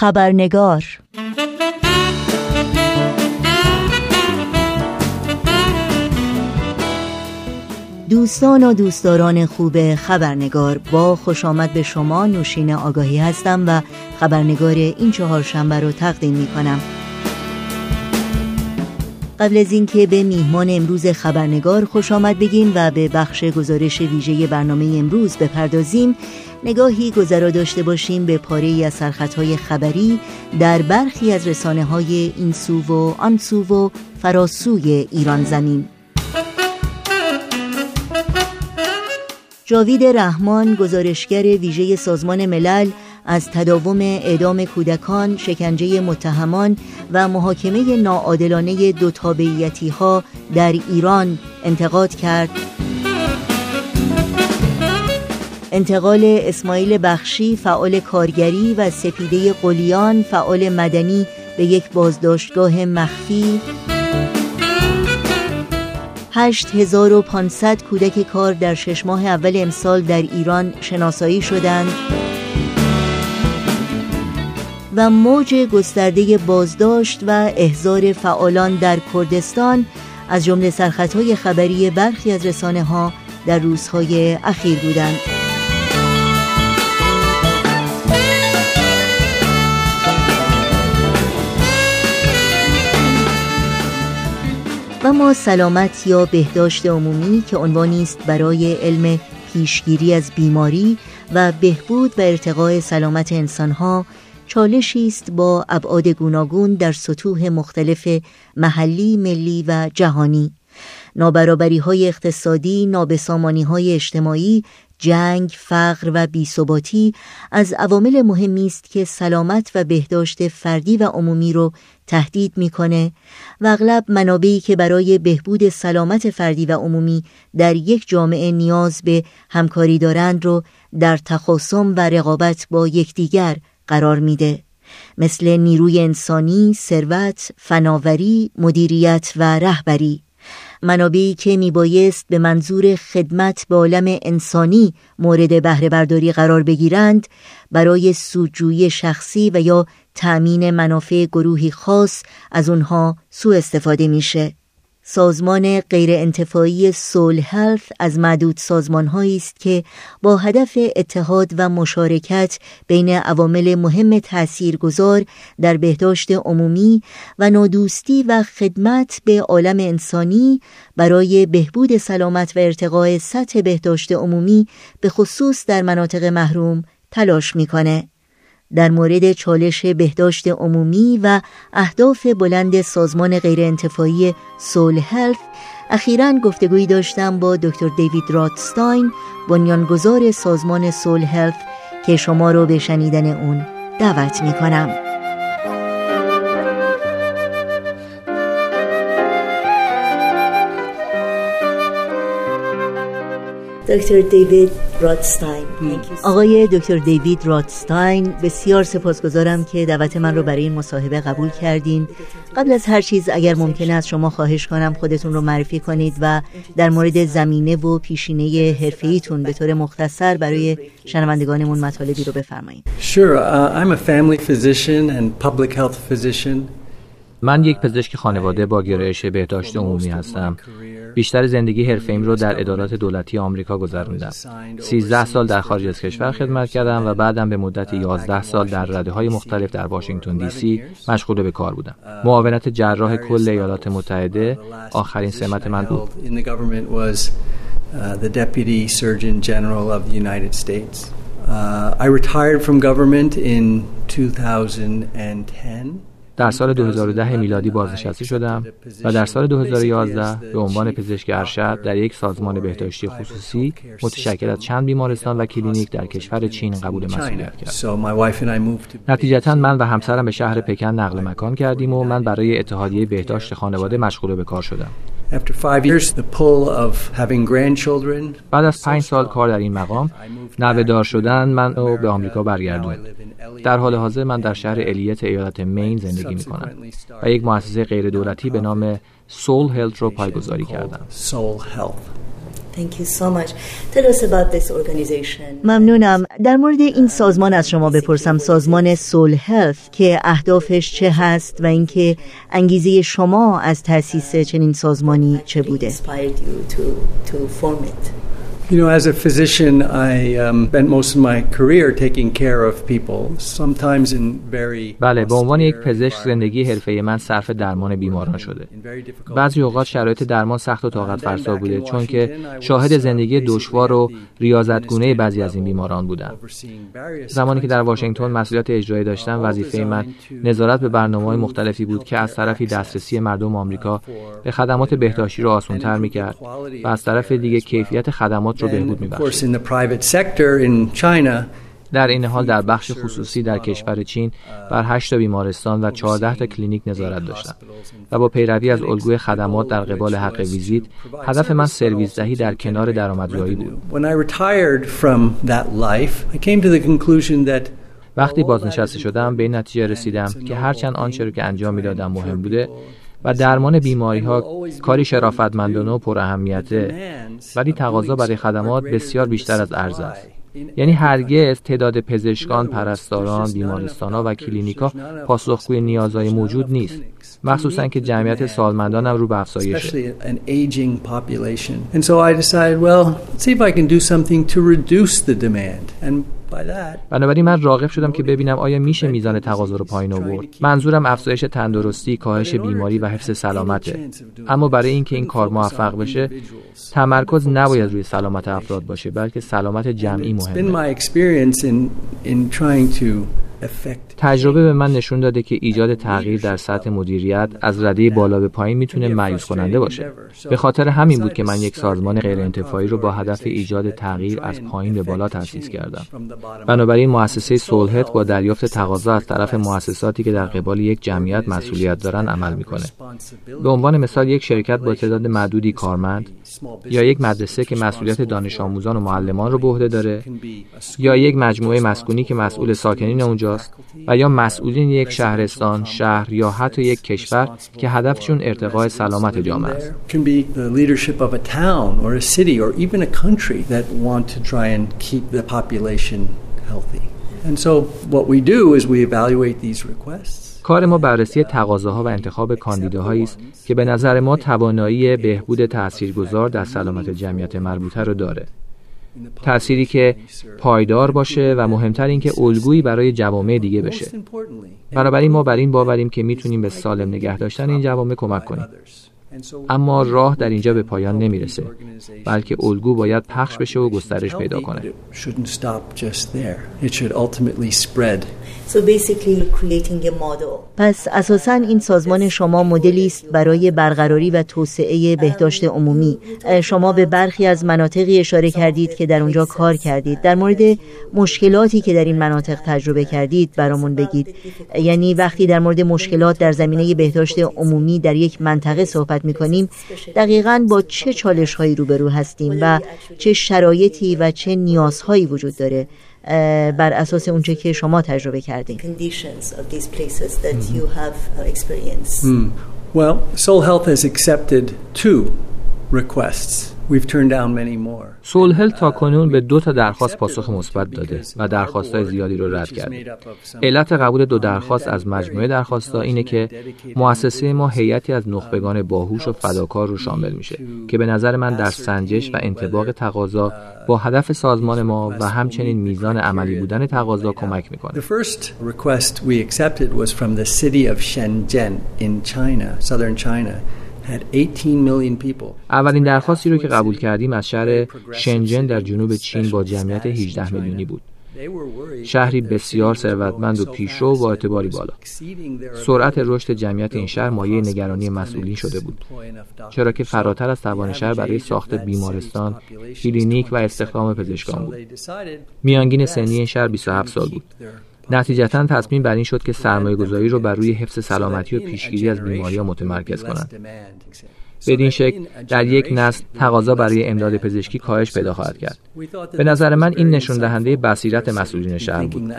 خبرنگار. دوستان و دوستداران خوب خبرنگار با خوش آمد به شما نوشین آگاهی هستم و خبرنگار این چهارشنبه رو تقدیم می کنم قبل از اینکه به میهمان امروز خبرنگار خوش آمد بگیم و به بخش گزارش ویژه برنامه امروز بپردازیم نگاهی گذرا داشته باشیم به پاره از سرخطهای خبری در برخی از رسانه های این سو و آن سو و فراسوی ایران زمین جاوید رحمان گزارشگر ویژه سازمان ملل از تداوم اعدام کودکان، شکنجه متهمان و محاکمه ناعادلانه دو ها در ایران انتقاد کرد. انتقال اسماعیل بخشی فعال کارگری و سپیده قلیان فعال مدنی به یک بازداشتگاه مخفی 8500 کودک کار در شش ماه اول امسال در ایران شناسایی شدند و موج گسترده بازداشت و احضار فعالان در کردستان از جمله سرخطهای خبری برخی از رسانه ها در روزهای اخیر بودند. و ما سلامت یا بهداشت عمومی که عنوانی است برای علم پیشگیری از بیماری و بهبود و ارتقاء سلامت انسانها چالشی است با ابعاد گوناگون در سطوح مختلف محلی، ملی و جهانی. نابرابری های اقتصادی، نابسامانی های اجتماعی، جنگ، فقر و بیثباتی از عوامل مهمی است که سلامت و بهداشت فردی و عمومی رو تهدید می‌کنه و اغلب منابعی که برای بهبود سلامت فردی و عمومی در یک جامعه نیاز به همکاری دارند رو در تخاصم و رقابت با یکدیگر قرار میده. مثل نیروی انسانی، ثروت، فناوری، مدیریت و رهبری. منابعی که میبایست به منظور خدمت به عالم انسانی مورد بهره برداری قرار بگیرند برای سوجوی شخصی و یا تأمین منافع گروهی خاص از اونها سوء استفاده میشه. سازمان غیر انتفاعی سول هلث از معدود سازمان است که با هدف اتحاد و مشارکت بین عوامل مهم تاثیرگذار در بهداشت عمومی و نادوستی و خدمت به عالم انسانی برای بهبود سلامت و ارتقاء سطح بهداشت عمومی به خصوص در مناطق محروم تلاش می‌کنه. در مورد چالش بهداشت عمومی و اهداف بلند سازمان غیرانتفاعی سول هلف اخیرا گفتگویی داشتم با دکتر دیوید راتستاین بنیانگذار سازمان سول هلف که شما رو به شنیدن اون دعوت می کنم. دکتر دیوید رادستاین آقای دکتر دیوید رادستاین بسیار سپاسگزارم که دعوت من رو برای این مصاحبه قبول کردین. قبل از هر چیز اگر ممکن است شما خواهش کنم خودتون رو معرفی کنید و در مورد زمینه و پیشینه حرفه‌ایتون به طور مختصر برای شنوندگانمون مطالبی رو بفرمایید. Sure, uh, I'm a family physician and public health physician. من یک پزشک خانواده با گرایش بهداشت عمومی هستم. بیشتر زندگی حرفه‌ایم رو در ادارات دولتی آمریکا گذروندم. 13 سال در خارج از کشور خدمت کردم و بعدم به مدت 11 سال در رده های مختلف در واشنگتن دی سی مشغول به کار بودم. معاونت جراح کل ایالات متحده آخرین سمت من بود. I retired from government in 2010. در سال 2010 میلادی بازنشسته شدم و در سال 2011 به عنوان پزشک ارشد در یک سازمان بهداشتی خصوصی متشکل از چند بیمارستان و کلینیک در کشور چین قبول مسئولیت کردم. نتیجتا من و همسرم به شهر پکن نقل مکان کردیم و من برای اتحادیه بهداشت خانواده مشغول به کار شدم. بعد از پنج سال کار در این مقام نوه شدن من رو به آمریکا برگردون. در حال حاضر من در شهر الیت ایالت مین زندگی می کنم و یک مؤسسه غیر دولتی به نام سول هلت رو پایگذاری کردم. ممنونم. در مورد این سازمان از شما بپرسم. سازمان سول هلف که اهدافش چه هست و اینکه انگیزه شما از تأسیس چنین سازمانی چه بوده؟ You know, as a physician, I um, spent most of my career taking care of people, sometimes in very بله به عنوان یک پزشک زندگی حرفه من صرف درمان بیماران شده. بعضی اوقات شرایط درمان سخت و طاقت فرسا بوده چون که شاهد زندگی دشوار و ریاضتگونه بعضی از این بیماران بودم. زمانی که در واشنگتن مسئولیت اجرایی داشتم وظیفه من نظارت به برنامه های مختلفی بود که از طرفی دسترسی مردم آمریکا به خدمات بهداشتی را آسانتر می‌کرد و از طرف دیگه کیفیت خدمات رو بهبود در این حال در بخش خصوصی در کشور چین بر 8 تا بیمارستان و 14 تا کلینیک نظارت داشتم و با پیروی از الگوی خدمات در قبال حق ویزیت هدف من سرویس دهی در کنار درآمدزایی بود. وقتی بازنشسته شدم به این نتیجه رسیدم که هرچند آنچه را که انجام می‌دادم مهم بوده و درمان بیماری ها کاری شرافتمندانه و پر اهمیته ولی تقاضا برای خدمات بسیار بیشتر از ارز است. یعنی هرگز تعداد پزشکان، پرستاران، بیمارستان ها و کلینیکا پاسخگوی نیازهای موجود نیست مخصوصا که جمعیت سالمندان هم رو به افزایشه بنابراین من راغب شدم که ببینم آیا میشه میزان تقاضا رو پایین آورد. منظورم افزایش تندرستی کاهش بیماری و حفظ سلامته. اما برای اینکه این کار موفق بشه تمرکز نباید روی سلامت افراد باشه بلکه سلامت جمعی مهمه. تجربه به من نشون داده که ایجاد تغییر در سطح مدیریت از رده بالا به پایین می‌تونه مایوس کننده باشه. به خاطر همین بود که من یک سازمان غیر انتفاعی رو با هدف ایجاد تغییر از پایین به بالا تأسیس کردم. بنابراین مؤسسه سولهت با دریافت تقاضا از طرف مؤسساتی که در قبال یک جمعیت مسئولیت دارن عمل می‌کنه. به عنوان مثال یک شرکت با تعداد معدودی کارمند یا یک مدرسه که مسئولیت دانش آموزان و معلمان رو به عهده داره یا یک مجموعه مسکونی که مسئول ساکنین اونجاست و یا مسئولین یک شهرستان، شهر یا حتی یک کشور که هدفشون ارتقاء سلامت جامعه است. کار ما بررسی تقاضاها و انتخاب کاندیداهایی است که به نظر ما توانایی بهبود تاثیرگذار در سلامت جمعیت مربوطه رو داره. تأثیری که پایدار باشه و مهمتر اینکه الگویی برای جوامع دیگه بشه. بنابراین ما بر این باوریم که می‌تونیم به سالم نگه داشتن این جوامع کمک کنیم. اما راه در اینجا به پایان نمی‌رسه بلکه الگو باید پخش بشه و گسترش پیدا کنه. پس اساسا این سازمان شما مدلی است برای برقراری و توسعه بهداشت عمومی. شما به برخی از مناطقی اشاره کردید که در اونجا کار کردید. در مورد مشکلاتی که در این مناطق تجربه کردید برامون بگید. یعنی وقتی در مورد مشکلات در زمینه بهداشت عمومی در یک منطقه صحبت می کنیم دقیقا با چه چالش هایی روبرو هستیم و چه شرایطی و چه نیازهایی وجود داره بر اساس اونچه که شما تجربه کردین. Well, Soul Health has accepted two requests. سولهل تا کنون به دو تا درخواست پاسخ مثبت داده و درخواستای زیادی رو رد کرده. علت قبول دو درخواست از مجموعه درخواستا اینه که مؤسسه ما هیئتی از نخبگان باهوش و فداکار رو شامل میشه که به نظر من در سنجش و انتباق تقاضا با هدف سازمان ما و همچنین میزان عملی بودن تقاضا کمک می‌کنه. اولین درخواستی رو که قبول کردیم از شهر شنجن در جنوب چین با جمعیت 18 میلیونی بود. شهری بسیار ثروتمند و پیشرو با اعتباری بالا. سرعت رشد جمعیت این شهر مایه نگرانی مسئولین شده بود. چرا که فراتر از توان شهر برای ساخت بیمارستان، کلینیک و استخدام پزشکان بود. میانگین سنی این شهر 27 سال بود. نتیجتا تصمیم بر این شد که سرمایه گذاری رو بر روی حفظ سلامتی و پیشگیری از بیماری ها متمرکز کنند. بدین شکل در یک نسل تقاضا برای امداد پزشکی کاهش پیدا خواهد کرد. به نظر من این نشون دهنده بصیرت مسئولین شهر بود.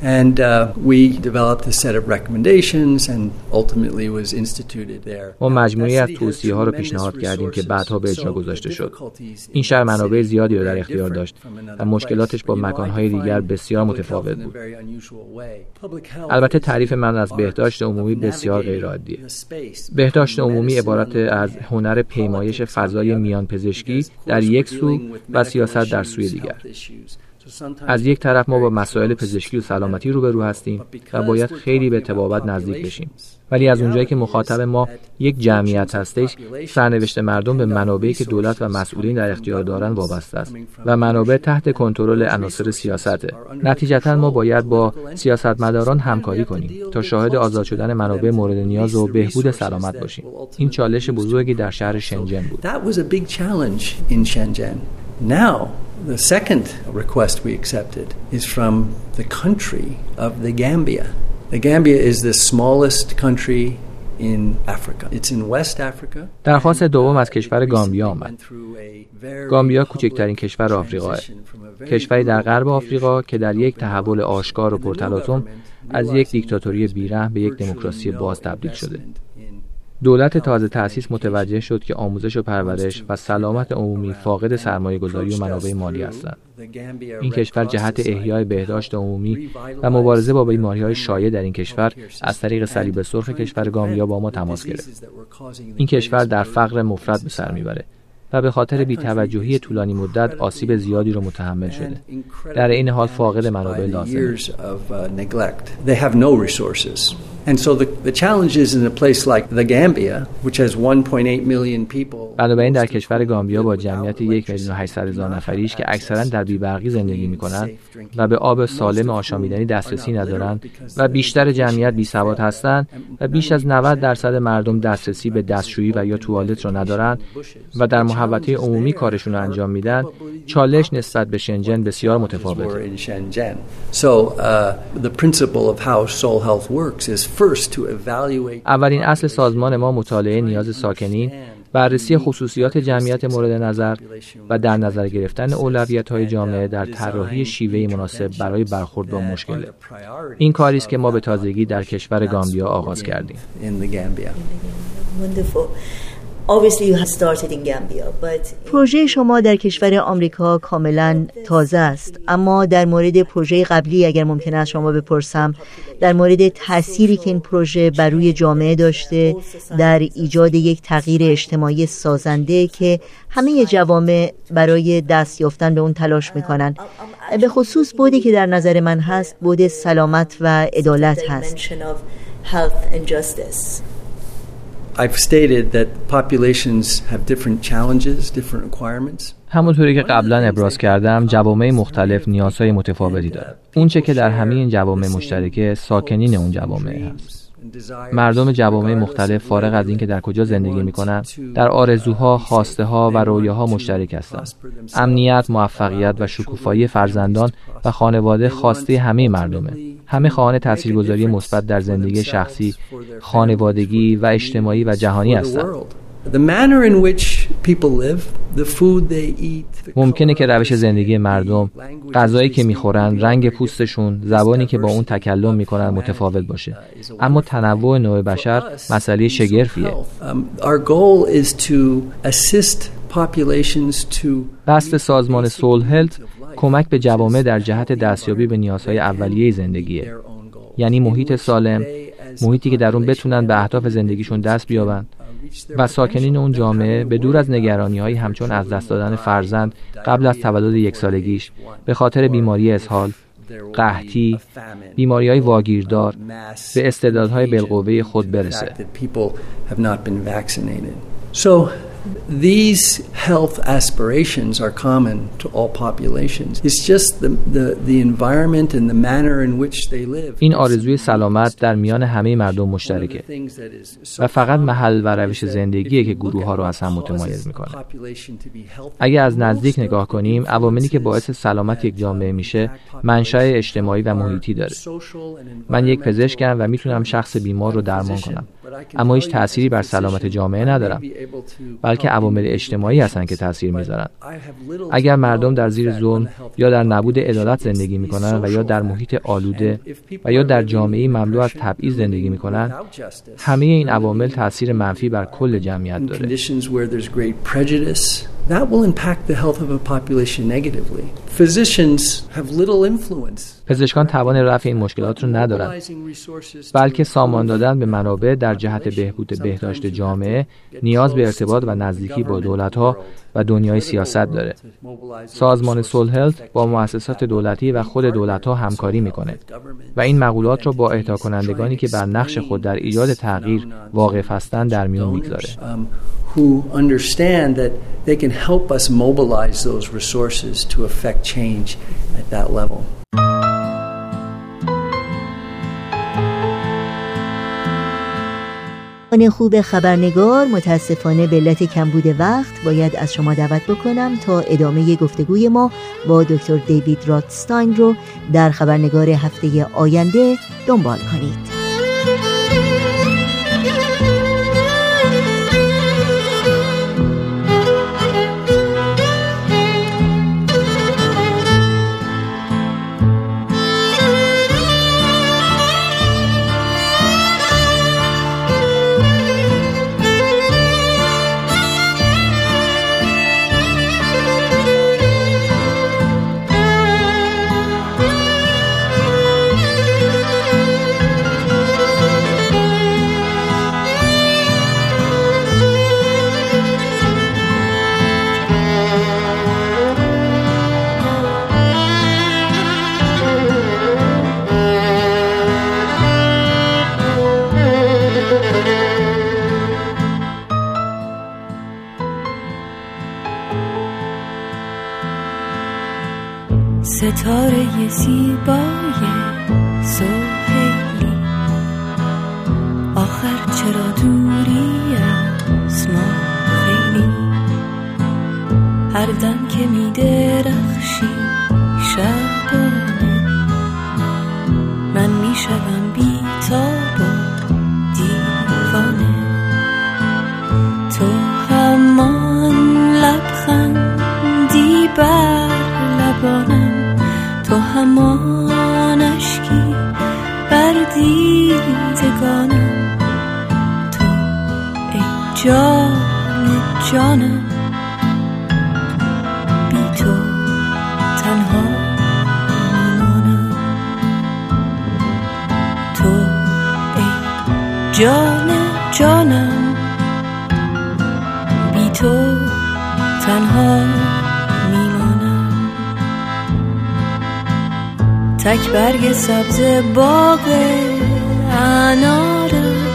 And uh, we developed a set of recommendations and ultimately was instituted there. ما مجموعی از توصیه ها رو پیشنهاد کردیم که بعدها به اجرا گذاشته شد. این شهر منابع زیادی رو در اختیار داشت و مشکلاتش با مکانهای دیگر بسیار متفاوت بود. البته تعریف من از بهداشت عمومی بسیار غیرعادیه. بهداشت عمومی عبارت از هنر پیمایش فضای میان پزشکی در یک سو و سیاست در سوی دیگر. از یک طرف ما با مسائل پزشکی و سلامتی روبرو هستیم و باید خیلی به تبابت نزدیک بشیم. ولی از اونجایی که مخاطب ما یک جمعیت هستش سرنوشت مردم به منابعی که دولت و مسئولین در اختیار دارن وابسته است و منابع تحت کنترل عناصر سیاسته. نتیجتا ما باید با سیاستمداران همکاری کنیم تا شاهد آزاد شدن منابع مورد نیاز و بهبود سلامت باشیم. این چالش بزرگی در شهر شنجن بود. Now, the second request we accepted is from the country of the Gambia. The Gambia is the smallest country in Africa. It's in West Africa. درخواست دوم از کشور گامبیا آمد. گامبیا کوچکترین کشور آفریقا کشوری در غرب آفریقا که در یک تحول آشکار و پرتلاطم از یک دیکتاتوری بیره به یک دموکراسی باز تبدیل شده. دولت تازه تأسیس متوجه شد که آموزش و پرورش و سلامت عمومی فاقد سرمایه گذاری و منابع مالی هستند. این کشور جهت احیای بهداشت عمومی و مبارزه با بیماری های شایع در این کشور از طریق صلیب سرخ کشور گامبیا با ما تماس گرفت. این کشور در فقر مفرد به سر می‌بره و به خاطر بیتوجهی طولانی مدت آسیب زیادی رو متحمل شده. در این حال فاقد منابع لازم And so the, the challenges in a place like the Gambia, which has 1.8 million people. بنابراین در کشور گامبیا با جمعیت 1 میلیون 800 هزار نفریش که اکثرا در بیبرقی زندگی می‌کنند و به آب سالم آشامیدنی دسترسی ندارند و بیشتر جمعیت بی سواد هستند و بیش از 90 درصد مردم دسترسی به دستشویی و یا توالت را ندارند و در محوطه عمومی کارشون رو انجام میدن چالش نسبت به شنجن بسیار متفاوته. So uh, the principle of how soul health works is اولین اصل سازمان ما مطالعه نیاز ساکنین بررسی خصوصیات جمعیت مورد نظر و در نظر گرفتن اولویت های جامعه در طراحی شیوه مناسب برای برخورد با مشکل. این کاری است که ما به تازگی در کشور گامبیا آغاز کردیم. پروژه شما در کشور آمریکا کاملا تازه است. اما در مورد پروژه قبلی اگر ممکن است شما بپرسم در مورد تأثیری که این پروژه بر روی جامعه داشته در ایجاد یک تغییر اجتماعی سازنده که همه جوامع برای دست یافتن به اون تلاش می‌کنن. به خصوص بودی که در نظر من هست بود سلامت و عدالت هست. I've stated that populations have different challenges, different requirements. همونطوری که قبلا ابراز کردم جوامع مختلف نیازهای متفاوتی دارد اونچه که در همه این جوامع مشترکه ساکنین اون جوامع هست مردم جوامع مختلف فارغ از اینکه در کجا زندگی می‌کنند در آرزوها، خواسته ها و رویاها مشترک هستند. امنیت، موفقیت و شکوفایی فرزندان و خانواده خواسته همه مردمه. همه خواهان تاثیرگذاری مثبت در زندگی شخصی، خانوادگی و اجتماعی و جهانی هستند. ممکنه که روش زندگی مردم، غذایی که می‌خورن، رنگ پوستشون، زبانی که با اون تکلم می‌کنن متفاوت باشه. اما تنوع نوع بشر مسئله شگرفیه. قصد سازمان سول هلت کمک به جوامع در جهت دستیابی به نیازهای اولیه زندگیه. یعنی محیط سالم، محیطی که در اون بتونن به اهداف زندگیشون دست بیابن و ساکنین اون جامعه به دور از نگرانی هایی همچون از دست دادن فرزند قبل از تولد یک سالگیش به خاطر بیماری اسهال قحطی بیماری های واگیردار به استعدادهای بالقوه خود برسه. These health aspirations are common to all populations. It's just the, the, the environment and the manner in which they live. این آرزوی سلامت در میان همه مردم مشترکه و فقط محل و روش زندگیه که گروه ها رو از هم متمایز می‌کنه. اگر از نزدیک نگاه کنیم عواملی که باعث سلامت یک جامعه میشه منشأ اجتماعی و محیطی داره. من یک پزشکم و می‌تونم شخص بیمار رو درمان کنم. اما هیچ تأثیری بر سلامت جامعه ندارم. بلکه عوامل اجتماعی هستند که تاثیر می‌ذارند. اگر مردم در زیر ظلم یا در نبود عدالت زندگی می‌کنند و یا در محیط آلوده و یا در جامعه مملو از تبعیض زندگی می‌کنند همه این عوامل تاثیر منفی بر کل جمعیت داره. That will impact the health of a population negatively. Physicians have little influence. پزشکان توان رفع این مشکلات رو ندارند بلکه سامان دادن به منابع در جهت بهبود بهداشت جامعه نیاز به ارتباط و نزدیکی با دولت ها و دنیای سیاست داره. سازمان سولهلت با مؤسسات دولتی و خود دولت ها همکاری می‌کنه. و این مقولات را با اهدا کنندگانی که بر نقش خود در ایجاد تغییر واقف هستند در میان می‌گذاره. Who understand that they can help us mobilize those resources to affect change at that level. خوب خبرنگار متاسفانه به علت کمبود وقت باید از شما دعوت بکنم تا ادامه گفتگوی ما با دکتر دیوید راتستاین رو در خبرنگار هفته آینده دنبال کنید. ستاره زیبای سوهیلی آخر چرا دوری از ما خیلی هر دم که می درخشی شبانه. من می شدم بی جان جانم. بی تو تنها میمانم تو ای جان جانم. بی تو تنها تک برگ سبز باغ انارم.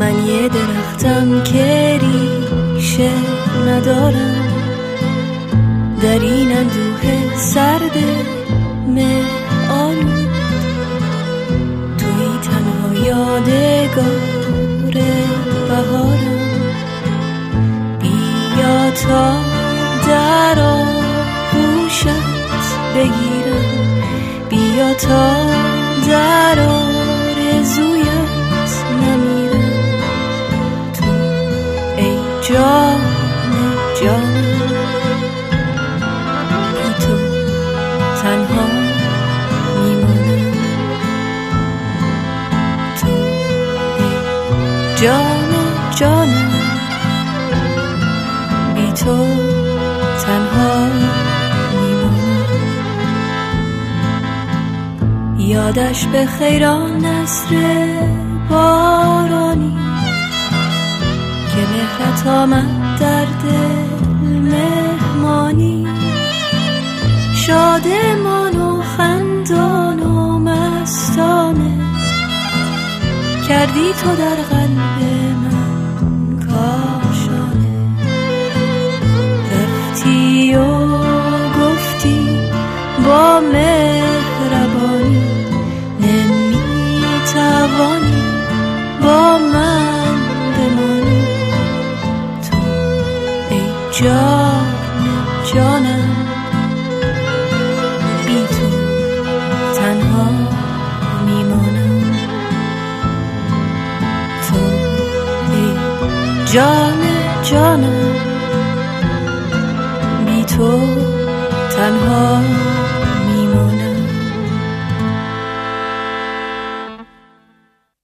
من یه درختم که ریشه ندارم. در این اندوه سرد مه آلود توی تنها یادگار بهارم. بیا تا در آغوشت بگیرم. بیا تا در جان جانم بی تو تنها یادش به خیران نصر بارانی که مهرت آمد در دل مهمانی. شادمان و خندان و مستانه کردی تو در قلب جان